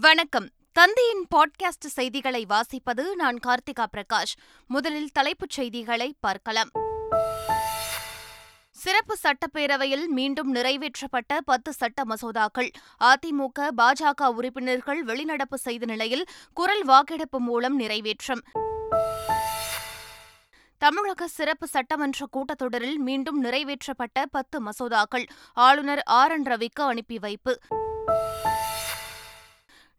வணக்கம். தந்தையின் பாட்காஸ்ட் செய்திகளை வாசிப்பது நான் கார்த்திகா பிரகாஷ். முதலில் தலைப்புச் செய்திகளை பார்க்கலாம். சிறப்பு சட்டப்பேரவையில் மீண்டும் நிறைவேற்றப்பட்ட பத்து சட்ட மசோதாக்கள். அதிமுக பாஜக உறுப்பினர்கள் வெளிநடப்பு செய்த நிலையில் குரல் வாக்கெடுப்பு மூலம் நிறைவேற்றம். தமிழக சிறப்பு சட்டமன்ற கூட்டத்தொடரில் மீண்டும் நிறைவேற்றப்பட்ட பத்து மசோதாக்கள். ஆளுநர் ஆர் என் ரவிக்கு அனுப்பி வைப்பு.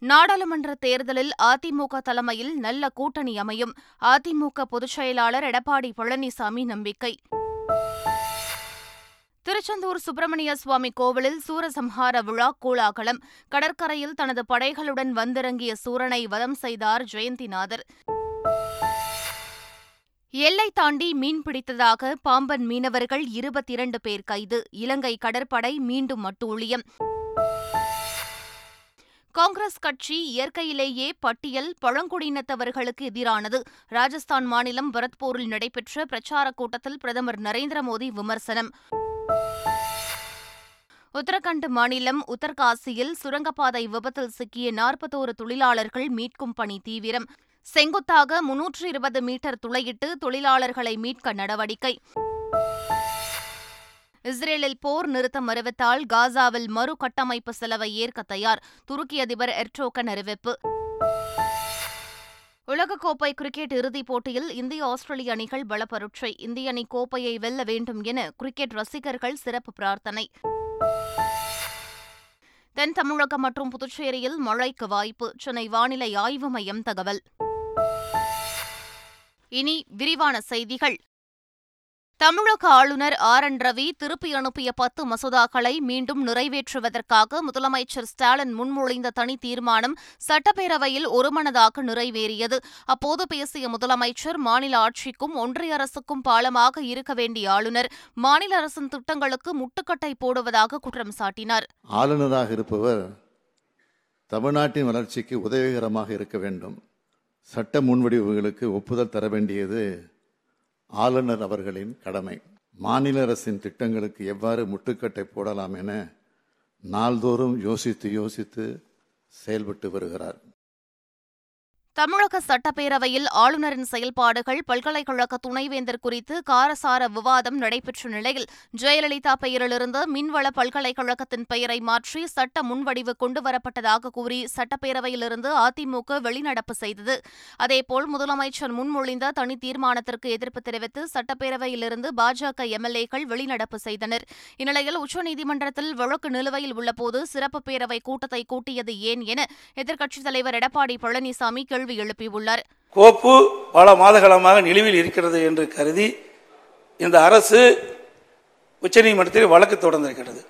நாடாளுமன்ற தேர்தலில் அதிமுக தலைமையில் நல்ல கூட்டணி அமையும். அதிமுக பொதுச் செயலாளர் எடப்பாடி பழனிசாமி நம்பிக்கை. திருச்செந்தூர் சுப்பிரமணிய சுவாமி கோவிலில் சூரசம்ஹார விழா கூலாகலம். கடற்கரையில் தனது படைகளுடன் வந்திறங்கிய சூரனை வதம் செய்தார் ஜெயந்திநாதர். எல்லை தாண்டி மீன் பிடித்ததாக பாம்பன் மீனவர்கள் இருபத்தி இரண்டு பேர் கைது. இலங்கை கடற்படை மீண்டும் மட்டூழியம் காங்கிரஸ் கட்சி இயற்கையிலேயே பட்டியல் பழங்குடியினத்தவர்களுக்கு எதிரானது. ராஜஸ்தான் மாநிலம் பரத்பூரில் நடைபெற்ற பிரச்சாரக் கூட்டத்தில் பிரதமர் நரேந்திர மோடி விமர்சனம். உத்தரகண்ட் மாநிலம் உத்தர்காசியில் சுரங்கப்பாதை விபத்தில் சிக்கிய நாற்பத்தோரு தொழிலாளர்கள் மீட்கும் பணி தீவிரம். செங்குத்தாக முன்னூற்று இருபது மீட்டர் துளையிட்டு தொழிலாளர்களை மீட்க நடவடிக்கை. இஸ்ரேலில் போர் நிறுத்தம் அறிவித்தால் காசாவில் மறு கட்டமைப்பு செலவை ஏற்க தயார் துருக்கி அதிபர் எர்டோகன் அறிவிப்பு. உலகக்கோப்பை கிரிக்கெட் இறுதிப் போட்டியில் இந்திய ஆஸ்திரேலிய அணிகள் பலப்பரட்சை இந்திய அணி கோப்பையை வெல்ல வேண்டும் என கிரிக்கெட் ரசிகர்கள் சிறப்பு பிரார்த்தனை. தென் தமிழகம் மற்றும் புதுச்சேரியில் மழைக்கு வாய்ப்பு சென்னை வானிலை ஆய்வு மையம் தகவல். இனி விரிவான செய்திகள். தமிழக ஆளுநர் ஆர் என் ரவி திருப்பி அனுப்பிய பத்து மசோதாக்களை மீண்டும் நிறைவேற்றுவதற்காக முதலமைச்சர் ஸ்டாலின் முன்மொழிந்த தனி தீர்மானம் சட்டப்பேரவையில் ஒருமனதாக நிறைவேறியது. அப்போது பேசிய முதலமைச்சர் மாநில ஆட்சிக்கும் ஒன்றிய அரசுக்கும் பாலமாக இருக்க வேண்டிய ஆளுநர் மாநில அரசின் திட்டங்களுக்கு முட்டுக்கட்டை போடுவதாக குற்றம் சாட்டினார். ஆளுநராக இருப்பவர் தமிழ்நாட்டின் வளர்ச்சிக்கு உதவிகரமாக இருக்க வேண்டும். சட்ட முன்வடிவுகளுக்கு ஒப்புதல் தர வேண்டியது ஆளுநர் அவர்களின் கடமை. மாநில அரசின் திட்டங்களுக்கு எவ்வாறு முட்டுக்கட்டை போடலாம் என நாள்தோறும் யோசித்து யோசித்து செயல்பட்டு வருகிறார். தமிழக சட்டப்பேரவையில் ஆளுநரின் செயல்பாடுகள் பல்கலைக்கழக துணைவேந்தர் குறித்து காரசார விவாதம் நடைபெற்ற நிலையில் ஜெயலலிதா பெயரிலிருந்து மின்வள பல்கலைக்கழகத்தின் பெயரை மாற்றி சட்ட முன்வடிவு கொண்டுவரப்பட்டதாக கூறி சட்டப்பேரவையிலிருந்து அதிமுக வெளிநடப்பு செய்தது. அதேபோல் முதலமைச்சர் முன்மொழிந்த தனி தீர்மானத்திற்கு எதிர்ப்பு தெரிவித்து சட்டப்பேரவையிலிருந்து பாஜக எம்எல்ஏக்கள் வெளிநடப்பு செய்தனர். இந்நிலையில் உச்சநீதிமன்றத்தில் வழக்கு நிலுவையில் உள்ளபோது சிறப்பு பேரவை கூட்டத்தை கூட்டியது ஏன் என எதிர்க்கட்சித் தலைவர் எடப்பாடி பழனிசாமி கேள்வி கேள்வி எழுப்பியுள்ளார். கோப்பு பல மாதகாலமாக நிலுவில் இருக்கிறது என்று கருதி இந்த அரசு உச்சநீதிமன்றத்தில் வழக்கு தொடர்ந்திருக்கிறது.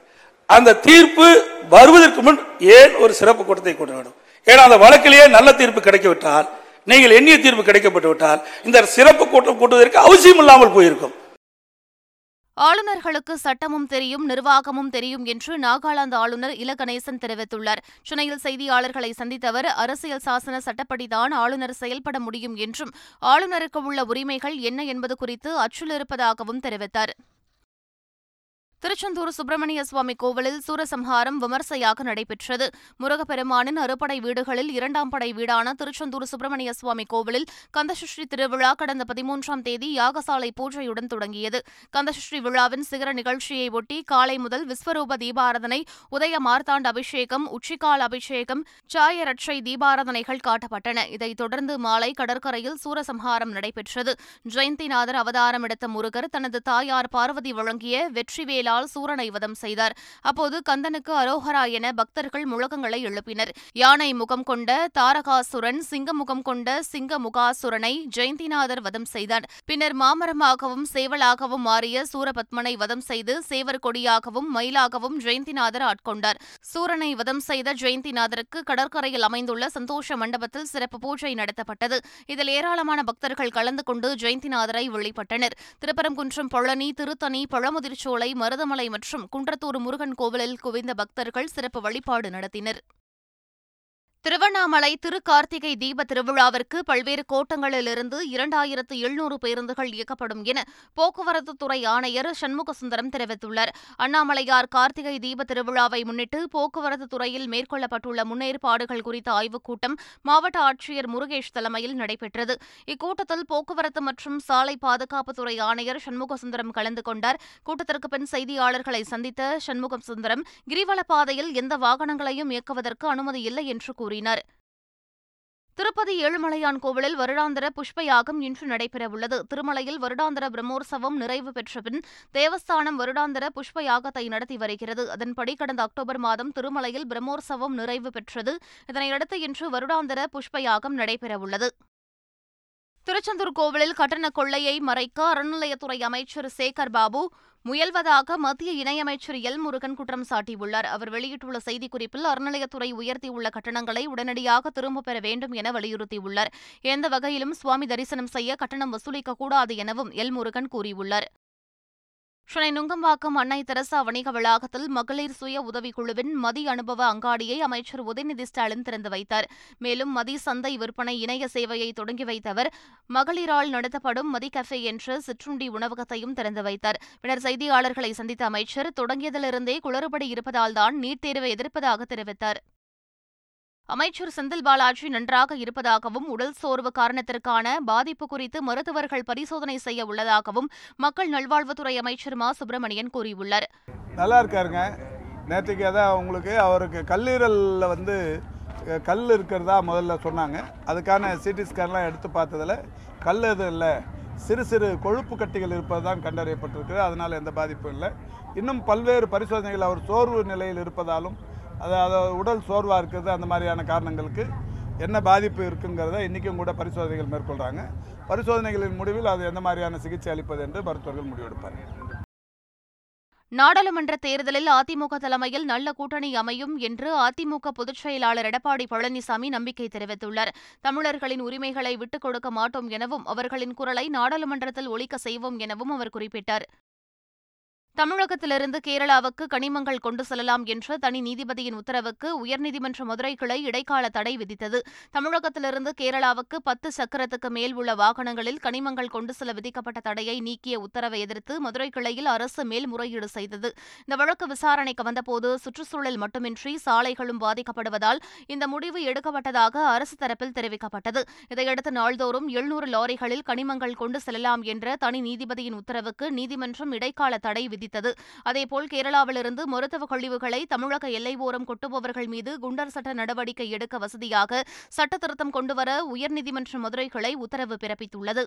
அந்த தீர்ப்பு வருவதற்கு முன் ஏன் ஒரு சிறப்பு கூட்டத்தை கொண்டு வேண்டும்? ஏன்னா அந்த வழக்கிலேயே நல்ல தீர்ப்பு கிடைக்கவிட்டால் நீங்கள் எண்ணிய தீர்ப்பு கிடைக்கப்பட்டு விட்டால் இந்த சிறப்பு கூட்டம் கூட்டுவதற்கு அவசியம் இல்லாமல் போயிருக்கும். ஆளுநர்களுக்கு சட்டமும் தெரியும் நிர்வாகமும் தெரியும் என்று நாகாலாந்து ஆளுநர் இலகணேசன் தெரிவித்துள்ளார். சென்னையில் செய்தியாளர்களை சந்தித்த அவர் அரசியல் சாசன சட்டப்படிதான் ஆளுநர் செயல்பட முடியும் என்றும் ஆளுநருக்கு உள்ள உரிமைகள் என்ன என்பது குறித்து அச்சில் இருப்பதாகவும் தெரிவித்தார். திருச்செந்தூர் சுப்பிரமணிய சுவாமி கோவிலில் சூரசம்ஹாரம் விமர்சையாக நடைபெற்றது. முருகப்பெருமானின் அறுபடை வீடுகளில் இரண்டாம் படை வீடான திருச்செந்தூர் சுப்பிரமணிய சுவாமி கோவிலில் கந்தசஷ்டி திருவிழா கடந்த பதிமூன்றாம் தேதி யாகசாலை பூஜையுடன் தொடங்கியது. கந்தசஷ்டி விழாவின் சிகர நிகழ்ச்சியை ஒட்டி காலை முதல் விஸ்வரூப தீபாரதனை உதய மார்த்தாண்ட அபிஷேகம் உச்சிக்கால் அபிஷேகம் சாயரட்சை தீபாரதனைகள் காட்டப்பட்டன. இதைத் தொடர்ந்து மாலை கடற்கரையில் சூரசம்ஹாரம் நடைபெற்றது. ஜெயந்திநாதர் அவதாரம் எடுத்த முருகர் தனது தாயார் பார்வதி வழங்கிய வெற்றிவேல் வேலால் சூரனை வதம் செய்தார். அப்போது கந்தனுக்கு அரோஹரா என பக்தர்கள் முழக்கங்களை எழுப்பினர். யானை முகம் கொண்ட தாரகாசுரன் சிங்க முகம் கொண்ட சிங்க முகாசுரனை ஜெயந்திநாதர் வதம் செய்தார். பின்னர் மாமரமாகவும் சேவலாகவும் மாறிய சூரபத்மனை வதம் செய்து சேவர் கொடியாகவும் மயிலாகவும் ஜெயந்திநாதர் ஆட்கொண்டார். சூரனை வதம் செய்த ஜெயந்திநாதருக்கு கடற்கரையில் அமைந்துள்ள சந்தோஷ மண்டபத்தில் சிறப்பு பூஜை நடத்தப்பட்டது. இதில் ஏராளமான பக்தர்கள் கலந்து கொண்டு ஜெயந்திநாதரை வழிபட்டனர். திருப்பரங்குன்றம் பழனி திருத்தணி பழமுதிர்ச்சோலை மருத மருதமலை மற்றும் குன்றத்தூர் முருகன் கோவிலில் குவிந்த பக்தர்கள் சிறப்பு வழிபாடு நடத்தினர். திருவண்ணாமலை திருக்கார்த்திகை தீப திருவிழாவிற்கு பல்வேறு கோட்டங்களிலிருந்து இரண்டாயிரத்து எழுநூறு பேருந்துகள் இயக்கப்படும் என போக்குவரத்து துறை ஆணையர் சண்முகசுந்தரம் தெரிவித்துள்ளார். அண்ணாமலையார் கார்த்திகை தீப திருவிழாவை முன்னிட்டு போக்குவரத்து துறையில் மேற்கொள்ளப்பட்டுள்ள முன்னேற்பாடுகள் குறித்த ஆய்வுக் கூட்டம் மாவட்ட ஆட்சியர் முருகேஷ் தலைமையில் நடைபெற்றது. இக்கூட்டத்தில் போக்குவரத்து மற்றும் சாலை பாதுகாப்புத்துறை ஆணையர் சண்முகசுந்தரம் கலந்து கொண்டார். கூட்டத்திற்கு பின் செய்தியாளர்களை சந்தித்த சண்முகம் சுந்தரம் கிரிவல பாதையில் எந்த வாகனங்களையும் இயக்குவதற்கு அனுமதி இல்லை என்று கூறினார் கூறினர் திருப்பதி ஏழுமலையான் கோவிலில் வருடாந்திர புஷ்ப யாகம் இன்று நடைபெறவுள்ளது. திருமலையில் வருடாந்திர பிரம்மோற்சவம் நிறைவு பெற்ற பின் தேவஸ்தானம் வருடாந்திர புஷ்ப யாகத்தை நடத்தி வருகிறது. அதன்படி கடந்த அக்டோபர் மாதம் திருமலையில் பிரம்மோற்சவம் நிறைவு பெற்றது. இதனையடுத்து இன்று வருடாந்திர புஷ்ப யாகம் நடைபெறவுள்ளது. திருச்செந்தூர் கோவிலில் கட்டண கொள்ளையை மறைக்க அறநிலையத்துறை அமைச்சர் சேகர் பாபு முயல்வதாக மத்திய இணையமைச்சர் எல் முருகன் குற்றம் சாட்டியுள்ளார். அவர் வெளியிட்டுள்ள செய்திக்குறிப்பில் அறநிலையத்துறை உயர்த்தியுள்ள கட்டணங்களை உடனடியாக திரும்பப் பெற வேண்டும் என வலியுறுத்தியுள்ளார். எந்த வகையிலும் சுவாமி தரிசனம் செய்ய கட்டணம் வசூலிக்கக்கூடாது எனவும் எல் முருகன் கூறியுள்ளார். சென்னை நுங்கம்பாக்கம் அன்னை தெரசா வணிக வளாகத்தில் மகளிர் சுய உதவிக்குழுவின் மதி அனுபவ அங்காடியை அமைச்சர் உதயநிதி ஸ்டாலின் திறந்து வைத்தார். மேலும் மதி சந்தை விற்பனை இணைய சேவையை தொடங்கி வைத்த அவர் மகளிரால் நடத்தப்படும் மதி கஃபே என்ற சிற்றுண்டி உணவகத்தையும் திறந்து வைத்தார். பின்னர் செய்தியாளர்களை சந்தித்த அமைச்சர் தொடங்கியதிலிருந்தே குளறுபடி இருப்பதால்தான் நீட் தேர்வை எதிர்ப்பதாக தெரிவித்தார். அமைச்சர் செந்தில் பாலாஜி நன்றாக இருப்பதாகவும் உடல் சோர்வு காரணத்திற்கான பாதிப்பு குறித்து மருத்துவர்கள் பரிசோதனை செய்ய உள்ளதாகவும் மக்கள் நல்வாழ்வுத்துறை அமைச்சர் மா. சுப்பிரமணியன் கூறியுள்ளார். நல்லா இருக்காருங்க. நேற்றுக்கு அதான் உங்களுக்கு அவருக்கு கல்லீரலில் வந்து கல் இருக்கிறதா முதல்ல சொன்னாங்க. அதுக்கான சிடி ஸ்கேன்லாம் எடுத்து பார்த்ததில் கல் எதுவும் இல்லை. சிறு சிறு கொழுப்பு கட்டிகள் இருப்பது தான் கண்டறியப்பட்டிருக்கு. அதனால் எந்த பாதிப்பும் இல்லை. இன்னும் பல்வேறு பரிசோதனைகள் அவர் சோர்வு நிலையில் இருப்பதாலும் அதாவது உடல் சோர்வாக இருக்கிறது அந்த மாதிரியான காரணங்களுக்கு என்ன பாதிப்பு இருக்குங்கிறத இன்றைக்கும் கூட பரிசோதனைகள் மேற்கொள்கிறாங்க பரிசோதனைகளின் முடிவில் அது எந்த மாதிரியான சிகிச்சை அளிப்பது என்று மருத்துவர்கள் முடிவெடுப்பார்கள். நாடாளுமன்ற தேர்தலில் அதிமுக தலைமையில் நல்ல கூட்டணி அமையும் என்று அதிமுக பொதுச் செயலாளர் எடப்பாடி பழனிசாமி நம்பிக்கை தெரிவித்துள்ளார். தமிழர்களின் உரிமைகளை விட்டுக் கொடுக்க மாட்டோம் எனவும் அவர்களின் குரலை நாடாளுமன்றத்தில் ஒலிக்க செய்வோம் எனவும் அவர் குறிப்பிட்டார். தமிழகத்திலிருந்து கேரளாவுக்கு கனிமங்கள் கொண்டு செல்லலாம் என்ற தனி நீதிபதியின் உத்தரவுக்கு உயர்நீதிமன்ற மதுரை கிளை இடைக்கால தடை விதித்தது. தமிழகத்திலிருந்து கேரளாவுக்கு பத்து சக்கரத்துக்கு மேல் உள்ள வாகனங்களில் கனிமங்கள் கொண்டு செல்ல விதிக்கப்பட்ட தடையை நீக்கிய உத்தரவை எதிர்த்து மதுரை கிளையில் அரசு மேல்முறையீடு செய்தது. இந்த வழக்கு விசாரணைக்கு வந்தபோது சுற்றுச்சூழல் மட்டுமின்றி சாலைகளும் பாதிக்கப்படுவதால் இந்த முடிவு எடுக்கப்பட்டதாக அரசு தரப்பில் தெரிவிக்கப்பட்டது. இதையடுத்து நாள்தோறும் எழுநூறு லாரிகளில் கனிமங்கள் கொண்டு செல்லலாம் என்ற தனி நீதிபதியின் உத்தரவுக்கு நீதிமன்றம் இடைக்கால தடை விதித்தது. அதேபோல் கேரளாவிலிருந்து மருத்துவ கழிவுகளை தமிழக எல்லை ஓரம் கொட்டுபவர்கள் மீது குண்டர் சட்ட நடவடிக்கை எடுக்க வசதியாக சட்டத்திருத்தம் கொண்டுவர உயர்நீதிமன்ற மதுரை கிளை உத்தரவு பிறப்பித்துள்ளது.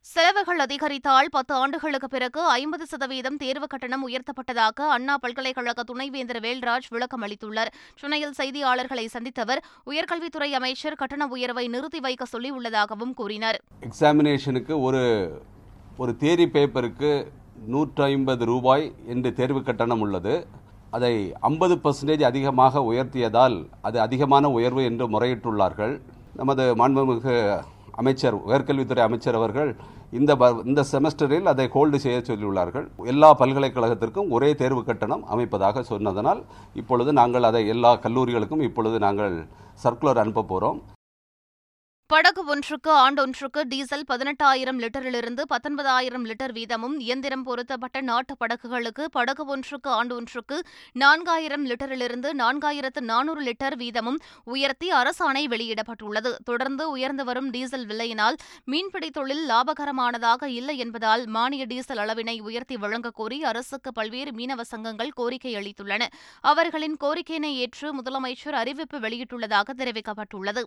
செலவுகள் அதிகரித்தால் பத்து ஆண்டுகளுக்கு பிறகு ஐம்பது சதவீதம் தேர்வு கட்டணம் உயர்த்தப்பட்டதாக அண்ணா பல்கலைக்கழக துணைவேந்தர் வேல்ராஜ் விளக்கம் அளித்துள்ளார். சென்னையில் செய்தியாளர்களை சந்தித்த அவர் உயர்கல்வித்துறை அமைச்சர் கட்டண உயர்வை நிறுத்தி வைக்க சொல்லியுள்ளதாகவும் கூறினார். எக்ஸாமினேஷனுக்கு ஒரு ஒரு தேரி பேப்பருக்கு நூற்றி ஐம்பது ரூபாய் என்று தேர்வு கட்டணம் உள்ளது. அதை ஐம்பது பர்சன்டேஜ் அதிகமாக உயர்த்தியதால் அது அதிகமான உயர்வு என்று முறையிட்டுள்ளார்கள். நமது மாண்புமிகு அமைச்சர் உயர்கல்வித்துறை அமைச்சர் அவர்கள் இந்த இந்த செமஸ்டரில் அதை ஹோல்டு செய்ய சொல்லியுள்ளார்கள். எல்லா பல்கலைக்கழகத்திற்கும் ஒரே தேர்வு கட்டணம் அமைப்பதாக சொன்னதனால் இப்பொழுது நாங்கள் அதை எல்லா கல்லூரிகளுக்கும் இப்பொழுது நாங்கள் சர்க்குலர் அனுப்ப போகிறோம் படகு ஒன்றுக்கு ஆண்டொன்றுக்கு டீசல் பதினெட்டாயிரம் லிட்டரிலிருந்து பத்தொன்பதாயிரம் லிட்டர் வீதமும் இயந்திரம் பொருத்தப்பட்ட நாட்டு படகுகளுக்கு படகு ஒன்றுக்கு ஆண்டொன்றுக்கு நான்காயிரம் லிட்டரிலிருந்து நான்காயிரத்து நானூறு லிட்டர் வீதமும் உயர்த்தி அரசாணை வெளியிடப்பட்டுள்ளது. தொடர்ந்து உயர்ந்து வரும் டீசல் விலையினால் மீன்பிடி தொழில் லாபகரமானதாக இல்லை என்பதால் மானிய டீசல் அளவினை உயர்த்தி வழங்கக் கோரி அரசுக்கு பல்வேறு மீனவ சங்கங்கள் கோரிக்கை அளித்துள்ளன. அவர்களின் கோரிக்கையினை ஏற்று முதலமைச்சர் அறிவிப்பு வெளியிட்டுள்ளதாக தெரிவிக்கப்பட்டுள்ளது.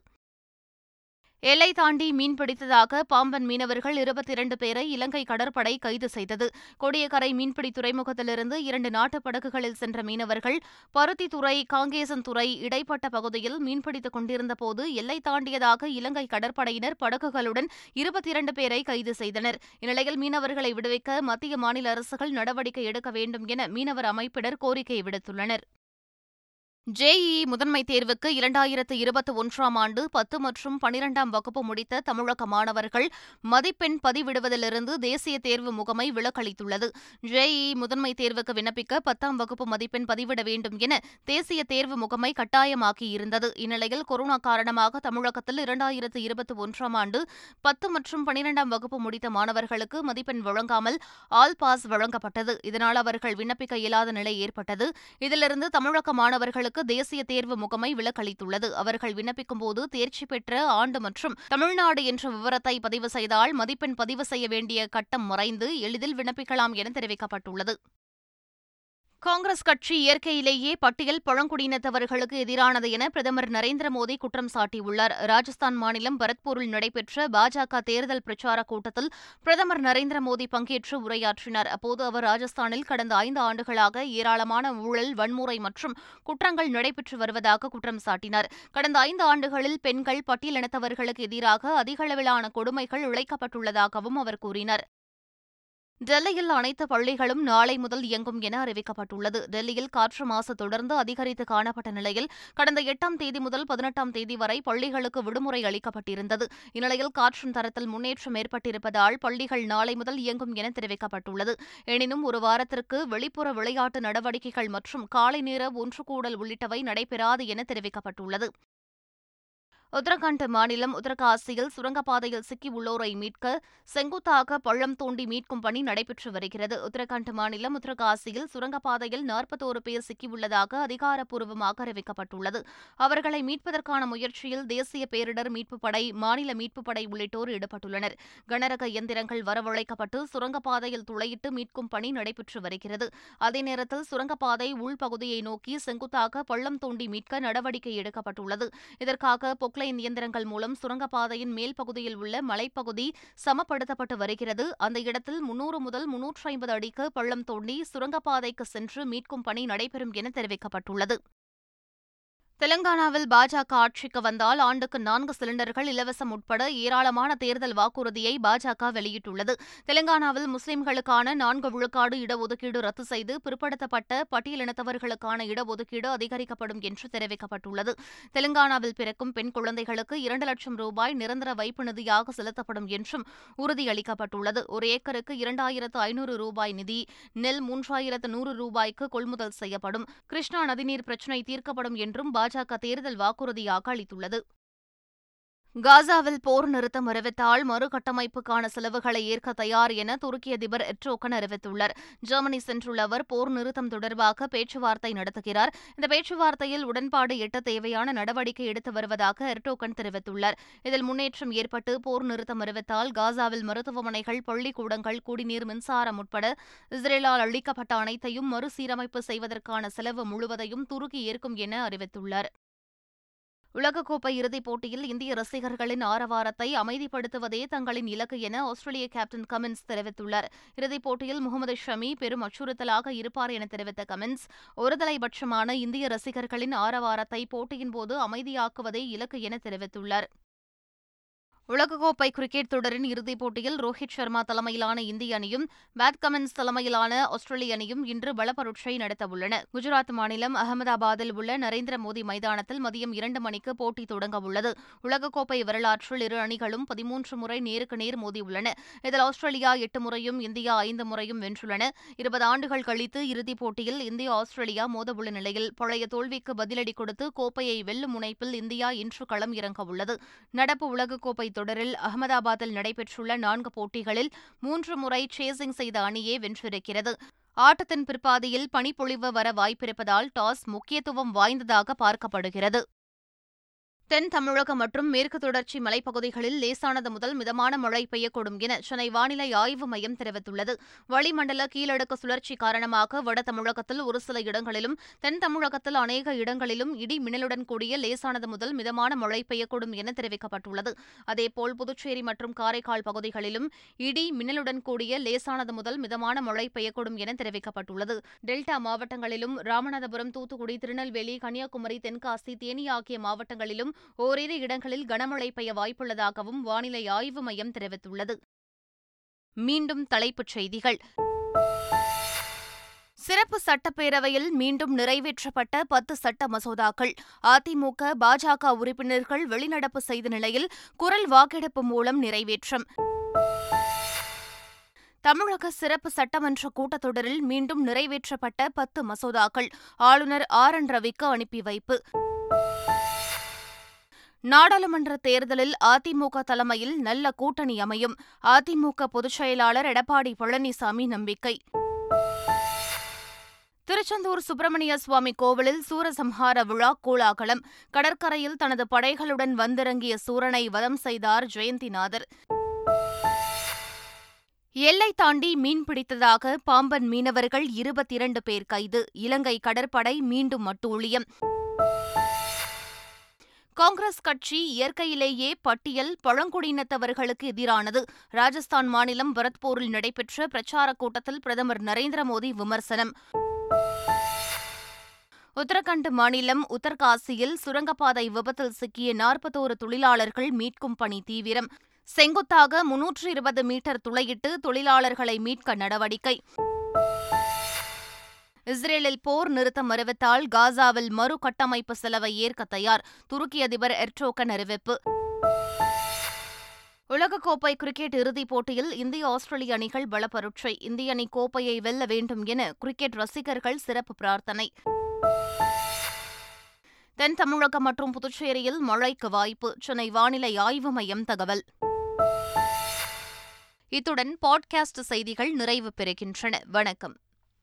எல்லை தாண்டி மீன் பிடித்ததாக பாம்பன் மீனவர்கள் இருபத்தி இரண்டு பேரை இலங்கை கடற்படை கைது செய்தது. கொடியக்கரை மீன்பிடி துறைமுகத்திலிருந்து இரண்டு நாட்டுப் படகுகளில் சென்ற மீனவர்கள் பருத்தித்துறை காங்கேசன்துறை இடைப்பட்ட பகுதியில் மீன்பிடித்துக் கொண்டிருந்தபோது எல்லை தாண்டியதாக இலங்கை கடற்படையினர் படகுகளுடன் இருபத்தி இரண்டு பேரை கைது செய்தனர். இந்நிலையில் மீனவர்களை விடுவிக்க மத்திய மாநில அரசுகள் நடவடிக்கை எடுக்க வேண்டும் என மீனவர் அமைப்பினர் கோரிக்கை விடுத்துள்ளனர். ஜேஇஇ முதன்மை தேர்வுக்கு இரண்டாயிரத்து இருபத்தி ஒன்றாம் ஆண்டு பத்து மற்றும் பனிரெண்டாம் வகுப்பு முடித்த தமிழக மாணவர்கள் மதிப்பெண் பதிவிடுவதிலிருந்து தேசிய தேர்வு முகமை விலக்களித்துள்ளது. ஜேஇஇ முதன்மை தேர்வுக்கு விண்ணப்பிக்க பத்தாம் வகுப்பு மதிப்பெண் பதிவிட வேண்டும் என தேசிய தேர்வு முகமை கட்டாயமாக்கியிருந்தது. இந்நிலையில் கொரோனா காரணமாக தமிழகத்தில் இரண்டாயிரத்து இருபத்தி ஒன்றாம் ஆண்டு பத்து மற்றும் பனிரெண்டாம் வகுப்பு முடித்த மாணவர்களுக்கு மதிப்பெண் வழங்காமல் ஆல் பாஸ் வழங்கப்பட்டது. இதனால் அவர்கள் விண்ணப்பிக்க இயலாத நிலை ஏற்பட்டது. இதிலிருந்து தமிழக மாணவர்களுக்கு தேசிய தேர்வு முகமை விலக்களித்துள்ளது. அவர்கள் விண்ணப்பிக்கும் போது தேர்ச்சி பெற்ற ஆண்டு மற்றும் தமிழ்நாடு என்ற விவரத்தை பதிவு செய்தால் மதிப்பெண் பதிவு செய்ய வேண்டிய கட்டம் மறைந்து எளிதில் விண்ணப்பிக்கலாம் என தெரிவிக்கப்பட்டுள்ளது. காங்கிரஸ் கட்சி இயற்கையிலேயே பட்டியல் பழங்குடியினத்தவர்களுக்கு எதிரானது என பிரதமர் நரேந்திர மோடி குற்றம் சாட்டியுள்ளார். ராஜஸ்தான் மாநிலம் பரத்பூரில் நடைபெற்ற பாஜக தேர்தல் பிரச்சாரக் கூட்டத்தில் பிரதமர் நரேந்திர மோடி பங்கேற்று உரையாற்றினார். அப்போது அவர் ராஜஸ்தானில் கடந்த ஐந்து ஆண்டுகளாக ஏராளமான ஊழல் வன்முறை மற்றும் குற்றங்கள் நடைபெற்று வருவதாக குற்றம் சாட்டினார். கடந்த ஐந்து ஆண்டுகளில் பெண்கள் பட்டியலினத்தவர்களுக்கு எதிராக அதிகளவிலான கொடுமைகள் இழைக்கப்பட்டுள்ளதாகவும் அவர் கூறினார். டெல்லியில் அனைத்து பள்ளிகளும் நாளை முதல் இயங்கும் என அறிவிக்கப்பட்டுள்ளது. டெல்லியில் காற்று மாசு தொடர்ந்து அதிகரித்து காணப்பட்ட நிலையில் கடந்த எட்டாம் தேதி முதல் பதினெட்டாம் தேதி வரை பள்ளிகளுக்கு விடுமுறை அளிக்கப்பட்டிருந்தது. இந்நிலையில் காற்றின் தரத்தில் முன்னேற்றம் ஏற்பட்டிருப்பதால் பள்ளிகள் நாளை முதல் இயங்கும் என தெரிவிக்கப்பட்டுள்ளது. எனினும் ஒரு வாரத்திற்கு வெளிப்புற விளையாட்டு நடவடிக்கைகள் மற்றும் காலை நேர ஒன்று கூடல் உள்ளிட்டவை நடைபெறாது என தெரிவிக்கப்பட்டுள்ளது. உத்தரகாண்ட் மாநிலம் உத்தரகாசியில் சுரங்கப்பாதையில் சிக்கியுள்ளோரை மீட்க செங்குத்தாக பள்ளம் தோண்டி மீட்கும் பணி நடைபெற்று வருகிறது. உத்தரகாண்ட் மாநிலம் உத்தரகாசியில் சுரங்கப்பாதையில் நாற்பத்தோரு பேர் சிக்கியுள்ளதாக அதிகாரப்பூர்வமாக அறிவிக்கப்பட்டுள்ளது. அவர்களை மீட்பதற்கான முயற்சியில் தேசிய பேரிடர் மீட்புப் படை மாநில மீட்புப் படை உள்ளிட்டோர் ஈடுபட்டுள்ளனர். கனரக இயந்திரங்கள் வரவழைக்கப்பட்டு சுரங்கப்பாதையில் துளையிட்டு மீட்கும் பணி நடைபெற்று வருகிறது. அதே நேரத்தில் சுரங்கப்பாதை உள்பகுதியை நோக்கி செங்குத்தாக பள்ளம் தோண்டி மீட்க நடவடிக்கை எடுக்கப்பட்டுள்ளது. இதற்காக பொக்ல பொக்லைன் இயந்திரங்கள் மூலம் சுரங்கப்பாதையின் மேல் பகுதியில் உள்ள மலைப்பகுதி சமப்படுத்தப்பட்டு வருகிறது. அந்த இடத்தில் முன்னூறு முதல் முன்னூற்று ஐம்பது அடிக்கு பள்ளம் தோண்டி சுரங்கப்பாதைக்கு சென்று மீட்கும் பணி நடைபெறும் என தெரிவிக்கப்பட்டுள்ளது. தெலங்கானாவில் பாஜக ஆட்சிக்கு வந்தால் ஆண்டுக்கு நான்கு சிலிண்டர்கள் இலவசம் உட்பட ஏராளமான தேர்தல் வாக்குறுதியை பாஜக வெளியிட்டுள்ளது. தெலங்கானாவில் முஸ்லிம்களுக்கான நான்கு விழுக்காடு இடஒதுக்கீடு ரத்து செய்து பிற்படுத்தப்பட்ட பட்டியலினத்தவர்களுக்கான இடஒதுக்கீடு அதிகரிக்கப்படும் என்று தெரிவிக்கப்பட்டுள்ளது. தெலங்கானாவில் பிறக்கும் பெண் குழந்தைகளுக்கு இரண்டு லட்சம் ரூபாய் நிரந்தர வைப்பு நிதியாக செலுத்தப்படும் என்றும் உறுதியளிக்கப்பட்டுள்ளது. ஒரு ஏக்கருக்கு இரண்டாயிரத்து ஐநூறு ரூபாய் நிதி நெல் மூன்றாயிரத்து நூறு ரூபாய்க்கு கொள்முதல் செய்யப்படும். கிருஷ்ணா நதிநீர் பிரச்சினை தீர்க்கப்படும் என்றும் பாஜக தேர்தல் வாக்குறுதியாக அளித்துள்ளது காசாவில் போர் நிறுத்தம் அறிவித்தால் மறுகட்டமைப்புக்கான செலவுகளை ஏற்க தயார் என துருக்கி அதிபர் எட்ரோகன் அறிவித்துள்ளார். ஜெர்மனி சென்றுள்ள அவர் போர் நிறுத்தம் தொடர்பாக பேச்சுவார்த்தை நடத்துகிறார். இந்த பேச்சுவார்த்தையில் உடன்பாடு எட்ட தேவையான நடவடிக்கை எடுத்து வருவதாக எர்டோகன் தெரிவித்துள்ளார். இதில் முன்னேற்றம் ஏற்பட்டு போர் நிறுத்தம் அறிவித்தால் காசாவில் மருத்துவமனைகள் பள்ளிக்கூடங்கள் குடிநீர் மின்சாரம் உட்பட இஸ்ரேலால் அளிக்கப்பட்ட அனைத்தையும் மறுசீரமைப்பு செய்வதற்கான செலவு முழுவதையும் துருக்கி ஏற்கும் என அறிவித்துள்ளார். உலகக்கோப்பை இறுதிப் போட்டியில் இந்திய ரசிகர்களின் ஆரவாரத்தை அமைதிப்படுத்துவதே தங்களின் இலக்கு என ஆஸ்திரேலிய கேப்டன் கமின்ஸ் தெரிவித்துள்ளார். இறுதிப் போட்டியில் முகமது ஷமி பெரும் அச்சுறுத்தலாக இருப்பார் என தெரிவித்த கமின்ஸ் ஒருதலைபட்சமான இந்திய ரசிகர்களின் ஆரவாரத்தை போட்டியின் போது அமைதியாக்குவதே இலக்கு என தெரிவித்துள்ளார். உலகக்கோப்பை கிரிக்கெட் தொடரின் இறுதிப் போட்டியில் ரோஹித் சர்மா தலைமையிலான இந்திய அணியும் பேட் கமின்ஸ் தலைமையிலான ஆஸ்திரேலிய அணியும் இன்று பலப்பரட்சை நடத்தவுள்ளன. குஜராத் மாநிலம் அகமதாபாத்தில் உள்ள நரேந்திர மோடி மைதானத்தில் மதியம் இரண்டு மணிக்கு போட்டி தொடங்கவுள்ளது உலகக்கோப்பை வரலாற்றில் இரு அணிகளும் பதிமூன்று முறை நேருக்கு நேர் மோதியுள்ளன இதில் ஆஸ்திரேலியா எட்டு முறையும் இந்தியா ஐந்து முறையும் வென்றுள்ளன. இருபது ஆண்டுகள் கழித்து இறுதிப் போட்டியில் இந்தியா ஆஸ்திரேலியா மோதவுள்ள நிலையில் பழைய தோல்விக்கு பதிலடி கொடுத்து கோப்பையை வெல்லும் முனைப்பில் இந்தியா இன்று களம் இறங்கவுள்ளது நடப்பு உலகக்கோப்பை தொடரில் அகமதாபாத்தில் நடைபெற்றுள்ள நான்கு போட்டிகளில் மூன்று முறை சேசிங் செய்த அணியே வென்றிருக்கிறது. ஆட்டத்தின் பிற்பாதியில் பனிப்பொழிவு வர வாய்ப்பிருப்பதால் டாஸ் முக்கியத்துவம் வாய்ந்ததாக பார்க்கப்படுகிறது. தென் தமிழகம் மற்றும் மேற்கு தொடர்ச்சி மலைப்பகுதிகளில் லேசானது முதல் மிதமான மழை பெய்யக்கூடும் என சென்னை வானிலை ஆய்வு மையம் தெரிவித்துள்ளது. வளிமண்டல கீழடுக்கு சுழற்சி காரணமாக வட தமிழகத்தில் ஒரு சில இடங்களிலும் தென் தமிழகத்தில் அநேக இடங்களிலும் இடி மின்னலுடன் கூடிய லேசானது முதல் மிதமான மழை பெய்யக்கூடும் என தெரிவிக்கப்பட்டுள்ளது. அதேபோல் புதுச்சேரி மற்றும் காரைக்கால் பகுதிகளிலும் இடி மின்னலுடன் கூடிய லேசானது முதல் மிதமான மழை பெய்யக்கூடும் என தெரிவிக்கப்பட்டுள்ளது. டெல்டா மாவட்டங்களிலும் ராமநாதபுரம் தூத்துக்குடி திருநெல்வேலி கன்னியாகுமரி தென்காசி தேனி ஆகிய மாவட்டங்களிலும் ஓரிரு இடங்களில் கனமழை பெய்ய வாய்ப்புள்ளதாகவும் வானிலை ஆய்வு மையம் தெரிவித்துள்ளது. மீண்டும் தலைப்புச் செய்திகள். சிறப்பு சட்டப்பேரவையில் மீண்டும் நிறைவேற்றப்பட்ட பத்து சட்ட மசோதாக்கள். அதிமுக பாஜக உறுப்பினர்கள் வெளிநடப்பு செய்த நிலையில் குரல் வாக்கெடுப்பு மூலம் நிறைவேற்றம். தமிழக சிறப்பு சட்டமன்ற கூட்டத்தொடரில் மீண்டும் நிறைவேற்றப்பட்ட பத்து மசோதாக்கள். ஆளுநர் ஆர் என் ரவிக்கு அனுப்பி வைப்பு. நாடாளுமன்ற தேர்தலில் அதிமுக தலைமையில் நல்ல கூட்டணி அமையும். அதிமுக பொதுச் செயலாளர் எடப்பாடி பழனிசாமி நம்பிக்கை. திருச்செந்தூர் சுப்பிரமணிய சுவாமி கோவிலில் சூரசம்ஹார விழா கோலாகலம். கடற்கரையில் தனது படைகளுடன் வந்திறங்கிய சூரனை வதம் செய்தார் ஜெயந்திநாதர். எல்லை தாண்டி மீன் பிடித்ததாக பாம்பன் மீனவர்கள் இருபத்தி இரண்டு பேர் கைது. இலங்கை கடற்படை மீண்டும் அட்டூழியம் காங்கிரஸ் கட்சி இயற்கையிலேயே பட்டியல் பழங்குடியினத்தவர்களுக்கு எதிரானது. ராஜஸ்தான் மாநிலம் பரத்பூரில் நடைபெற்ற பிரச்சாரக் கூட்டத்தில் பிரதமர் நரேந்திர மோடி விமர்சனம். உத்தரகண்ட் மாநிலம் உத்தர்காசியில் சுரங்கப்பாதை விபத்தில் சிக்கிய நாற்பத்தோரு தொழிலாளர்கள் மீட்கும் பணி தீவிரம். செங்குத்தாக முன்னூற்று இருபது மீட்டர் துளையிட்டு தொழிலாளர்களை மீட்க நடவடிக்கை. இஸ்ரேலில் போர் நிறுத்தம் அறிவித்தால் காசாவில் மறு கட்டமைப்பு செலவை ஏற்க தயார் துருக்கி அதிபர் எர்டோகன் அறிவிப்பு. உலகக்கோப்பை கிரிக்கெட் இறுதிப் போட்டியில் இந்திய ஆஸ்திரேலிய அணிகள் பலப்பரட்சை இந்திய அணி கோப்பையை வெல்ல வேண்டும் என கிரிக்கெட் ரசிகர்கள் சிறப்பு பிரார்த்தனை. தென் தமிழகம் மற்றும் புதுச்சேரியில் மழைக்கு வாய்ப்பு சென்னை வானிலை ஆய்வு மையம் தகவல். இத்துடன் பாட்காஸ்ட் செய்திகள் நிறைவு பெறுகின்றன. வணக்கம்.